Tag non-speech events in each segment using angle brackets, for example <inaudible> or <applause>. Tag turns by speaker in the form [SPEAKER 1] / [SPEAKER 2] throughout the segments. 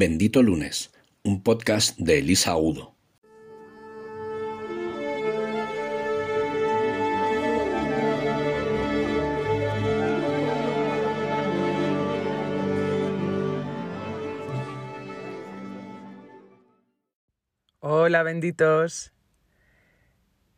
[SPEAKER 1] Bendito Lunes, un podcast de Elisa Udo.
[SPEAKER 2] Hola benditos.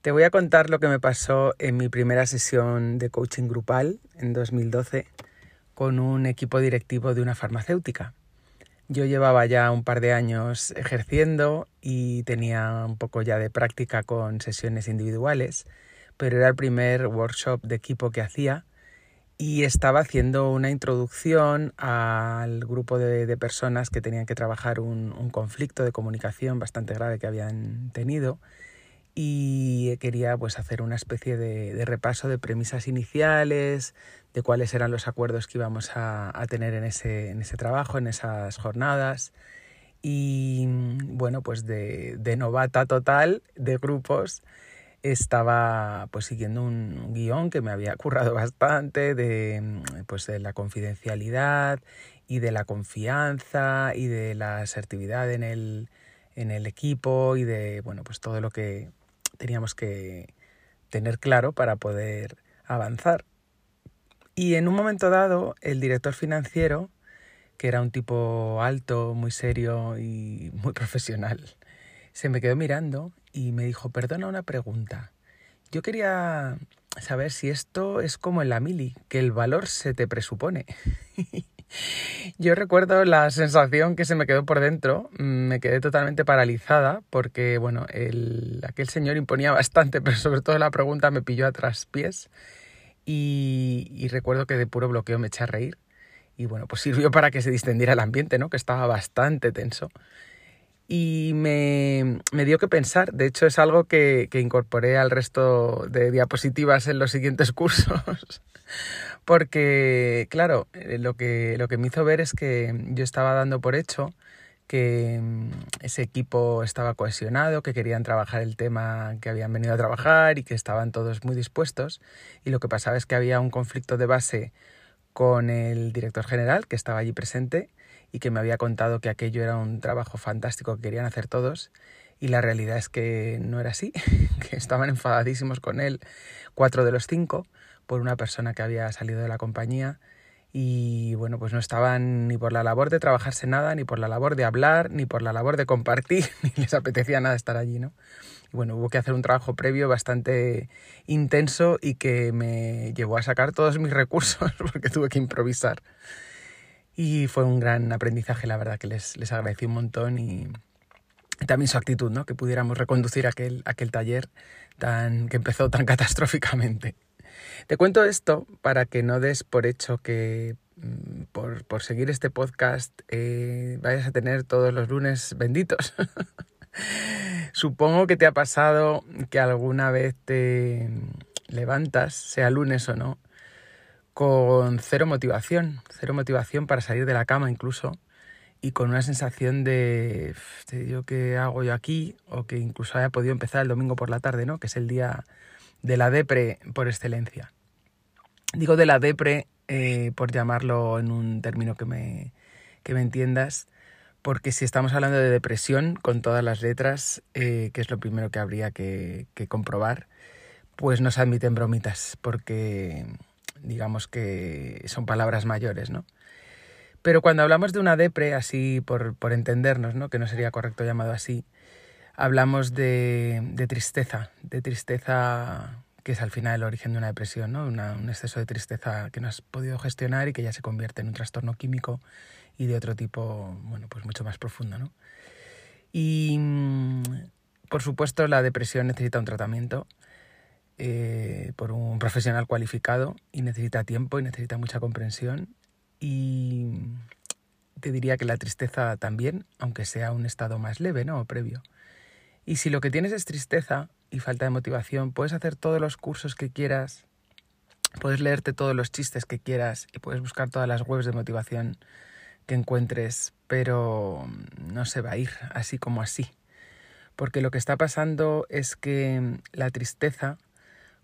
[SPEAKER 2] Te voy a contar lo que me pasó en mi primera sesión de coaching grupal en 2012 con un equipo directivo de una farmacéutica. Yo llevaba ya un par de años ejerciendo y tenía un poco ya de práctica con sesiones individuales, pero era el primer workshop de equipo que hacía y estaba haciendo una introducción al grupo de, personas que tenían que trabajar un, conflicto de comunicación bastante grave que habían tenido y quería pues hacer una especie de, repaso de premisas iniciales, de cuáles eran los acuerdos que íbamos a, tener en ese, en ese trabajo, en esas jornadas. Y bueno, pues de, novata total de grupos estaba pues siguiendo un guion que me había currado bastante de pues de la confidencialidad y de la confianza y de la asertividad en el, en el equipo y de bueno pues todo lo que teníamos que tener claro para poder avanzar. Y en un momento dado, el director financiero, que era un tipo alto, muy serio y <laughs> muy profesional, se me quedó mirando y me dijo, perdona una pregunta. Yo quería saber si esto es como en la mili, que el valor se te presupone. <laughs> <laughs> Yo recuerdo la sensación que se me quedó por dentro, mm, me quedé totalmente paralizada porque, bueno, el, aquel señor imponía bastante, <laughs> pero sobre todo la pregunta me pilló a traspiés y, y recuerdo que de puro bloqueo me eché a reír y, bueno, pues sirvió para que se distendiera el ambiente, ¿no? Que estaba bastante tenso. Y me, me dio que pensar, de hecho es algo que, que incorporé al resto de diapositivas en los siguientes <laughs> cursos porque, claro, eh, lo que, lo que me hizo ver es que yo estaba dando por hecho que mm, ese equipo estaba cohesionado, que querían trabajar el tema que habían venido a trabajar y que estaban todos muy dispuestos. Y lo que pasaba es que había un conflicto de base con el director general que estaba allí presente y que me había contado que aquello era un trabajo fantástico que querían hacer todos. Y la realidad es que no era así, <laughs> que estaban enfadadísimos con él, cuatro de los cinco, por una persona que había salido de la compañía y bueno, pues no estaban ni por la labor de trabajarse nada, ni por la labor de hablar, ni por la labor de compartir, <laughs> ni les apetecía nada estar allí, ¿no? Y bueno, hubo que hacer un trabajo previo bastante intenso y que me llevó a sacar todos mis recursos <laughs> porque tuve que improvisar. Y fue un gran aprendizaje, la verdad, que les, les agradecí un montón y también su actitud, ¿no? Que pudiéramos reconducir aquel, aquel taller tan, que empezó tan <laughs> catastróficamente. Te cuento esto para que no des por hecho que mm, por, seguir este podcast eh, vayas a tener todos los lunes benditos. <laughs> Supongo que te ha pasado que alguna vez te levantas, sea lunes o no, con cero motivación, cero motivación para salir de la cama incluso, y con una sensación de, yo qué hago yo aquí, o que incluso haya podido empezar el domingo por la tarde, ¿no? Que es el día de la depre por excelencia. Digo de la depre eh, por llamarlo en un término que me, que me entiendas, porque si estamos hablando de depresión con todas las letras, eh, que es lo primero que habría que, que comprobar, pues no se admiten bromitas, porque digamos que son palabras mayores, ¿no? Pero cuando hablamos de una depre, así por, por entendernos, ¿no? que no sería correcto llamado así, hablamos de, de tristeza, de tristeza que es al final el origen de una depresión, ¿no? un exceso de tristeza que no has podido gestionar y que ya se convierte en un trastorno químico y de otro tipo, bueno, pues mucho más profundo. ¿no? Y mm, por supuesto la depresión necesita un tratamiento eh, por un profesional cualificado y necesita tiempo y necesita mucha comprensión y te diría que la tristeza también, aunque sea un estado más leve, ¿no? O previo. Y si lo que tienes es tristeza y falta de motivación, puedes hacer todos los cursos que quieras, puedes leerte todos los chistes que quieras y puedes buscar todas las webs de motivación que encuentres, pero no se va a ir así como así. Porque lo que está pasando es que la tristeza,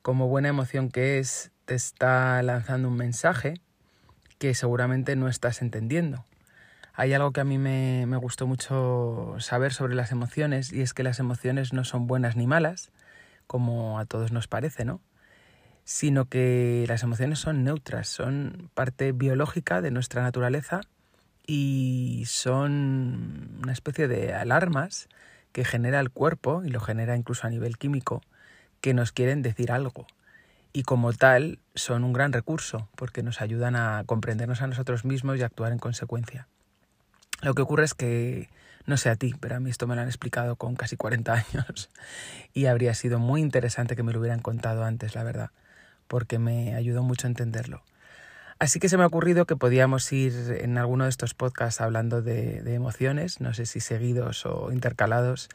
[SPEAKER 2] como buena emoción que es, te está lanzando un mensaje que seguramente no estás entendiendo. hay algo que a mí me, me gustó mucho saber sobre las emociones y es que las emociones no son buenas ni malas, como a todos nos parece, ¿no? Sino que las emociones son neutras, son parte biológica de nuestra naturaleza y son una especie de alarmas que genera el cuerpo y lo genera incluso a nivel químico que nos quieren decir algo y como tal son un gran recurso porque nos ayudan a comprendernos a nosotros mismos y actuar en consecuencia. Lo que ocurre es que, no sé a ti, pero a mí esto me lo han explicado con casi 40 <laughs> años y habría sido muy interesante que me lo hubieran contado antes, la verdad, porque me ayudó mucho a entenderlo. Así que se me ha ocurrido que podíamos ir en alguno de estos podcasts hablando de, emociones, no sé si seguidos o intercalados,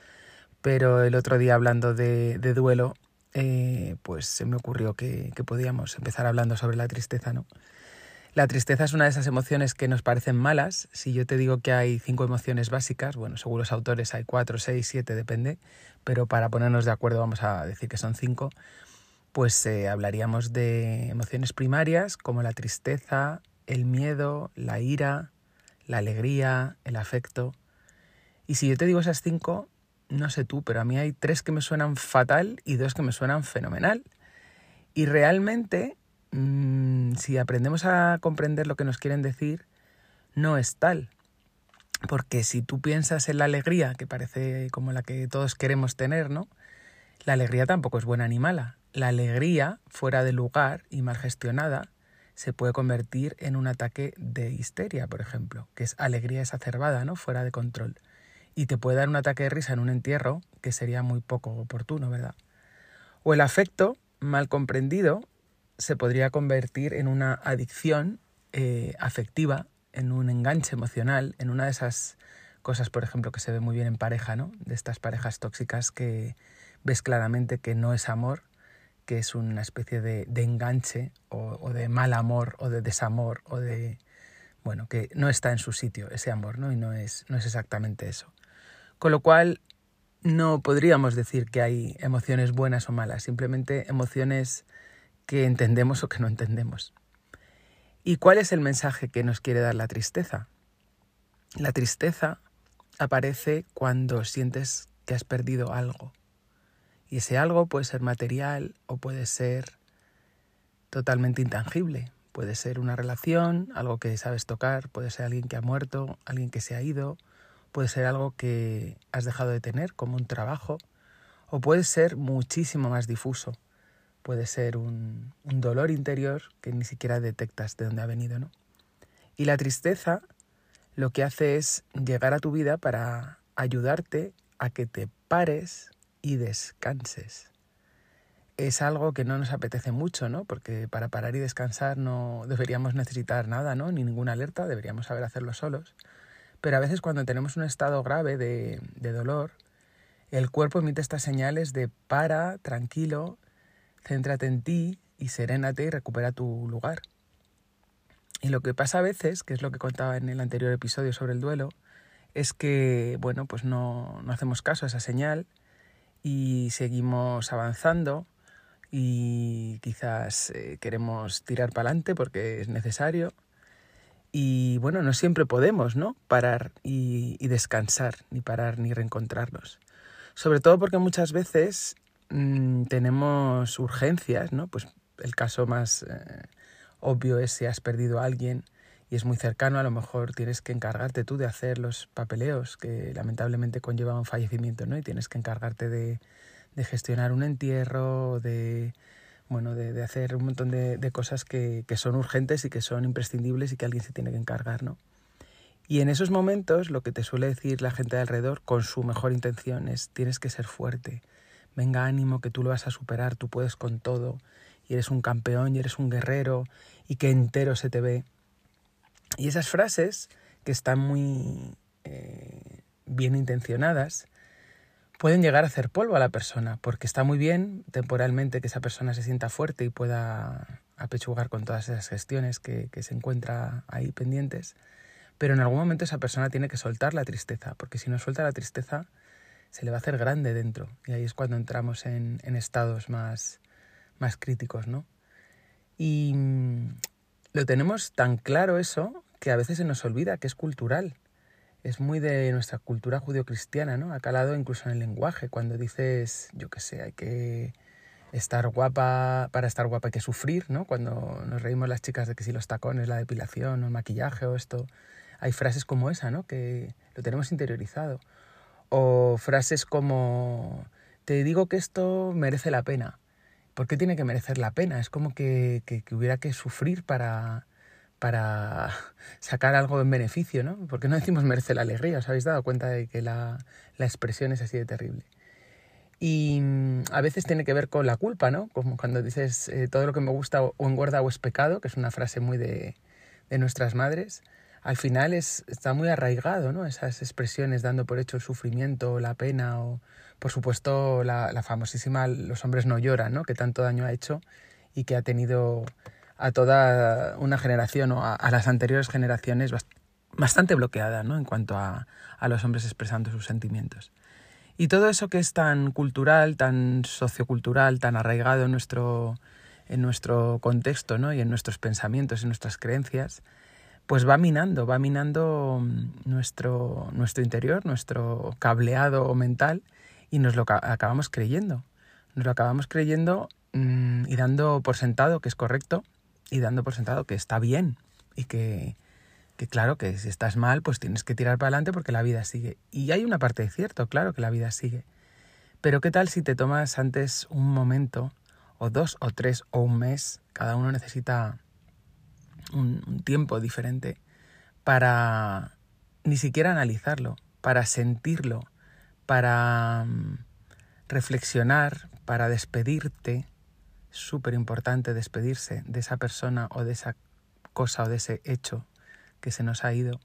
[SPEAKER 2] pero el otro día hablando de duelo eh, pues se me ocurrió que, podíamos empezar hablando sobre la tristeza, ¿no? La tristeza es una de esas emociones que nos parecen malas. Si yo te digo que hay cinco emociones básicas, bueno, según los autores hay cuatro, seis, siete, depende, pero para ponernos de acuerdo vamos a decir que son cinco, pues eh, hablaríamos de emociones primarias como la tristeza, el miedo, la ira, la alegría, el afecto. Y si yo te digo esas cinco, no sé tú, pero a mí hay tres que me suenan fatal y dos que me suenan fenomenal. Y realmente, mm, si aprendemos a comprender lo que nos quieren decir, no es tal. Porque si tú piensas en la alegría, que parece como la que todos queremos tener, ¿no? La alegría tampoco es buena ni mala. La alegría, fuera de lugar y mal gestionada, se puede convertir en un ataque de histeria, por ejemplo, que es alegría exacerbada, ¿no? Fuera de control y te puede dar un ataque de risa en un entierro que sería muy poco oportuno, ¿verdad? O el afecto, mal comprendido, se podría convertir en una adicción eh, afectiva, en un enganche emocional, en una de esas cosas, por ejemplo, que se ve muy bien en pareja, ¿no? De estas parejas tóxicas que ves claramente que no es amor, que es una especie de, enganche o, o, de mal amor o de desamor o de, bueno, que no está en su sitio ese amor, ¿no? Y no es, no es exactamente eso. Con lo cual, no podríamos decir que hay emociones buenas o malas, simplemente emociones que entendemos o que no entendemos. ¿Y cuál es el mensaje que nos quiere dar la tristeza? La tristeza aparece cuando sientes que has perdido algo. Y ese algo puede ser material o puede ser totalmente intangible. Puede ser una relación, algo que sabes tocar, puede ser alguien que ha muerto, alguien que se ha ido, puede ser algo que has dejado de tener, como un trabajo, o puede ser muchísimo más difuso. Puede ser un, dolor interior que ni siquiera detectas de dónde ha venido, ¿no? Y la tristeza lo que hace es llegar a tu vida para ayudarte a que te pares y descanses. Es algo que no nos apetece mucho, ¿no? Porque para parar y descansar no deberíamos necesitar nada, ¿no? Ni ninguna alerta, deberíamos saber hacerlo solos. Pero a veces cuando tenemos un estado grave de, dolor, el cuerpo emite estas señales de para, tranquilo, céntrate en ti y serénate y recupera tu lugar. Y lo que pasa a veces, que es lo que contaba en el anterior episodio sobre el duelo, es que, bueno, pues no, no hacemos caso a esa señal y seguimos avanzando y quizás eh, queremos tirar para adelante porque es necesario y bueno, no siempre podemos, ¿no? Parar y, descansar, ni parar ni reencontrarnos. Sobre todo porque muchas veces mm, tenemos urgencias, ¿no? Pues el caso más eh, obvio es si has perdido a alguien y es muy cercano, a lo mejor tienes que encargarte tú de hacer los papeleos que lamentablemente conllevan un fallecimiento, ¿no? Y tienes que encargarte de, de gestionar un entierro, de bueno, de, hacer un montón de, cosas que, son urgentes y que son imprescindibles y que alguien se tiene que encargar, ¿no? Y en esos momentos lo que te suele decir la gente de alrededor con su mejor intención es tienes que ser fuerte, venga ánimo que tú lo vas a superar, tú puedes con todo y eres un campeón y eres un guerrero y que entero se te ve. Y esas frases que están muy eh, bien intencionadas, pueden llegar a hacer polvo a la persona, porque está muy bien temporalmente que esa persona se sienta fuerte y pueda apechugar con todas esas gestiones que, se encuentra ahí pendientes, pero en algún momento esa persona tiene que soltar la tristeza, porque si no suelta la tristeza se le va a hacer grande dentro, y ahí es cuando entramos en, en estados más, más críticos, ¿no? Y mm, lo tenemos tan claro eso que a veces se nos olvida que es cultural es muy de nuestra cultura judio-cristiana, ¿no? Ha calado incluso en el lenguaje, cuando dices, yo qué sé, hay que estar guapa, para estar guapa hay que sufrir, ¿no? Cuando nos reímos las chicas de que si los tacones, la depilación, o el maquillaje o esto, hay frases como esa, ¿no? Que lo tenemos interiorizado. O frases como, te digo que esto merece la pena. ¿Por qué tiene que merecer la pena? Es como que, que, que hubiera que sufrir para, para sacar algo en beneficio, ¿no? Porque no decimos merece la alegría, os habéis dado cuenta de que la, la expresión es así de terrible. Y mm, a veces tiene que ver con la culpa, ¿no? Como cuando dices eh, todo lo que me gusta o engorda o es pecado, que es una frase muy de, de nuestras madres. Al final es, está muy arraigado, ¿no? Esas expresiones dando por hecho el sufrimiento, la pena o, por supuesto, la, la famosísima Los hombres no lloran, ¿no? Que tanto daño ha hecho y que ha tenido a toda una generación o a, las anteriores generaciones bastante bloqueada, ¿no? En cuanto a, a los hombres expresando sus sentimientos. Y todo eso que es tan cultural, tan sociocultural, tan arraigado en nuestro, en nuestro contexto ¿no? y en nuestros pensamientos, en nuestras creencias, pues va minando, va minando mm, nuestro, nuestro interior, nuestro cableado mental y nos lo acabamos creyendo. Nos lo acabamos creyendo mmm, y dando por sentado que es correcto y dando por sentado que está bien y que, que claro, que si estás mal, pues tienes que tirar para adelante porque la vida sigue. Y hay una parte de cierto, claro que la vida sigue. Pero ¿qué tal si te tomas antes un momento, o dos, o tres, o un mes? Cada uno necesita un, tiempo diferente para ni siquiera analizarlo, para sentirlo, para um, reflexionar, para despedirte. Súper importante despedirse de esa persona o de esa cosa o de ese hecho que se nos ha ido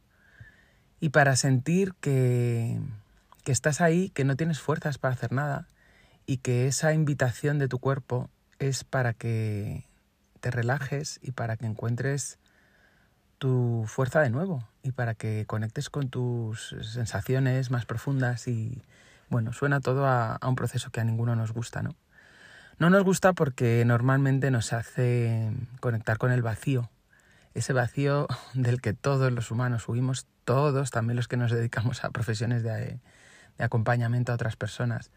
[SPEAKER 2] y para sentir que, que estás ahí, que no tienes fuerzas para hacer nada y que esa invitación de tu cuerpo es para que te relajes y para que encuentres tu fuerza de nuevo y para que conectes con tus sensaciones más profundas y bueno, suena todo a, a, un proceso que a ninguno nos gusta, ¿no? No nos gusta porque normalmente nos hace conectar con el vacío, ese vacío <laughs> del que todos los humanos huimos, todos, también los que nos dedicamos a profesiones de, acompañamiento a otras personas.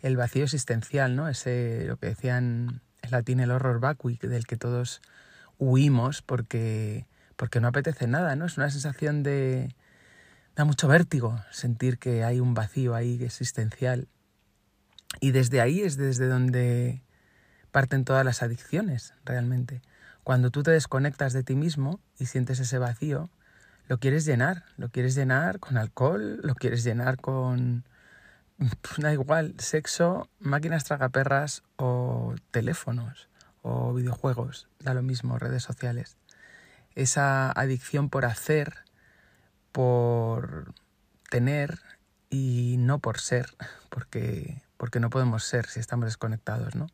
[SPEAKER 2] El vacío existencial, ¿no? Ese, lo que decían en latín, el horror vacui, del que todos huimos porque, porque no apetece nada, ¿no? Es una sensación de... da mucho vértigo sentir que hay un vacío ahí existencial. Y desde ahí es desde donde parten todas las adicciones, realmente. Cuando tú te desconectas de ti mismo y sientes ese vacío, lo quieres llenar, lo quieres llenar con alcohol, lo quieres llenar con, da igual, sexo, máquinas tragaperras o teléfonos o videojuegos, da lo mismo, redes sociales. Esa adicción por hacer, por tener y no por ser, porque, porque no podemos ser si estamos desconectados, ¿no?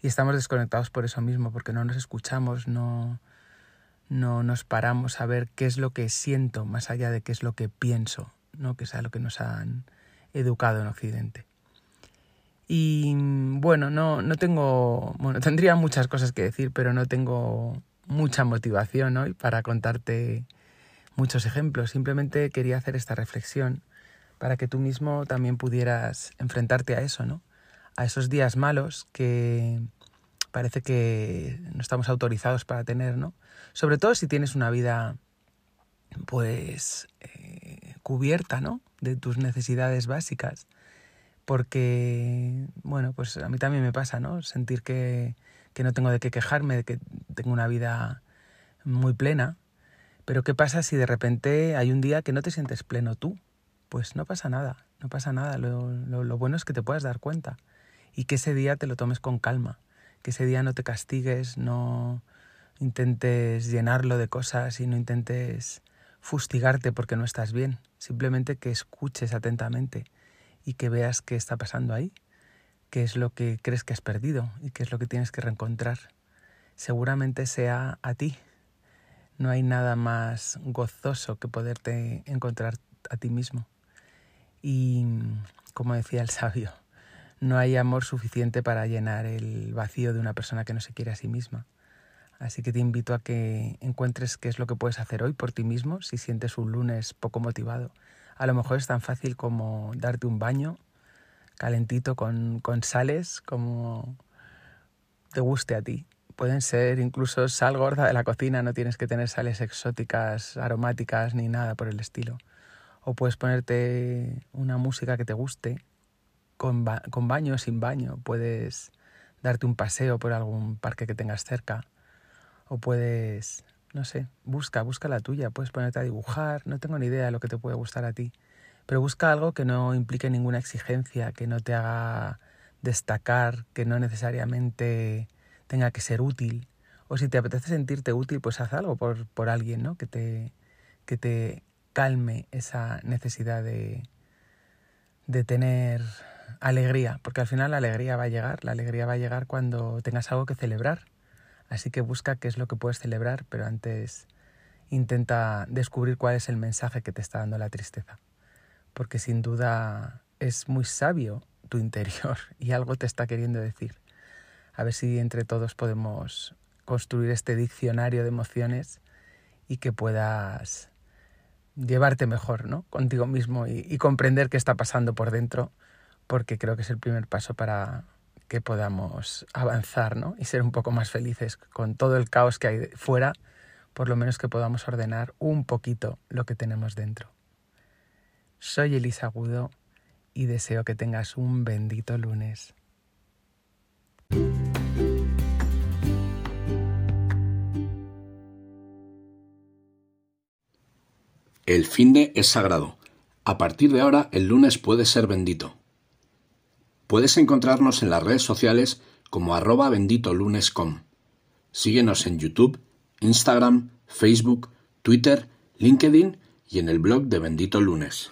[SPEAKER 2] y estamos desconectados por eso mismo, porque no nos escuchamos, no, no nos paramos a ver qué es lo que siento más allá de qué es lo que pienso, ¿no? que es a lo que nos han educado en Occidente. Y bueno, no, no tengo, bueno, <laughs> tendría muchas cosas que decir, pero no tengo mucha motivación hoy para contarte muchos ejemplos. Simplemente quería hacer esta reflexión para que tú mismo también pudieras enfrentarte a eso, ¿no? A esos días malos que, parece que no estamos autorizados para tener, ¿no? Sobre todo si tienes una vida, pues, eh, cubierta, ¿no? De tus necesidades básicas. Porque, bueno, pues a mí también me pasa, ¿no? Sentir que, que no tengo de qué quejarme, de que tengo una vida muy plena. Pero ¿qué pasa si de repente hay un día que no te sientes pleno tú? Pues no pasa nada, no pasa nada. Lo, lo, bueno es que te puedas dar cuenta y que ese día te lo tomes con calma que ese día no te castigues, no intentes llenarlo de cosas y no intentes fustigarte porque no estás bien. Simplemente que escuches atentamente y que veas qué está pasando ahí, qué es lo que crees que has perdido y qué es lo que tienes que reencontrar. Seguramente sea a ti. No hay nada más gozoso que poderte encontrar a ti mismo. Y como decía el sabio, no hay amor suficiente para llenar el vacío de una persona que no se quiere a sí misma. Así que te invito a que encuentres qué es lo que puedes hacer hoy por ti mismo si sientes un lunes poco motivado. A lo mejor es tan fácil como darte un baño calentito con, con sales, como te guste a ti. Pueden ser incluso sal gorda de la cocina, no tienes que tener sales exóticas, aromáticas ni nada por el estilo. O puedes ponerte una música que te guste, con, con baño o sin baño. Puedes darte un paseo por algún parque que tengas cerca. O puedes, no sé, busca, busca la tuya. Puedes ponerte a dibujar, no tengo ni idea de lo que te puede gustar a ti. Pero busca algo que no implique ninguna exigencia, que no te haga destacar, que no necesariamente tenga que ser útil. O si te apetece sentirte útil, pues haz algo por, por alguien, ¿no? Que te, que te calme esa necesidad de, de tener alegría, porque al final la alegría va a llegar, la alegría va a llegar cuando tengas algo que celebrar. Así que busca qué es lo que puedes celebrar, pero antes intenta descubrir cuál es el mensaje que te está dando la tristeza, porque sin duda es muy sabio tu interior <laughs> y algo te está queriendo decir. A ver si entre todos podemos construir este diccionario de emociones y que puedas llevarte mejor ¿no? contigo mismo y, comprender qué está pasando por dentro, porque creo que es el primer paso para que podamos avanzar ¿no? y ser un poco más felices con todo el caos que hay fuera, por lo menos que podamos ordenar un poquito lo que tenemos dentro. Soy Elisa Agudo y deseo que tengas un bendito lunes.
[SPEAKER 1] El finde es sagrado. A partir de ahora, el lunes puede ser bendito. Puedes encontrarnos en las redes sociales como arroba benditolunes.com. Síguenos en YouTube, Instagram, Facebook, Twitter, LinkedIn y en el blog de Bendito Lunes.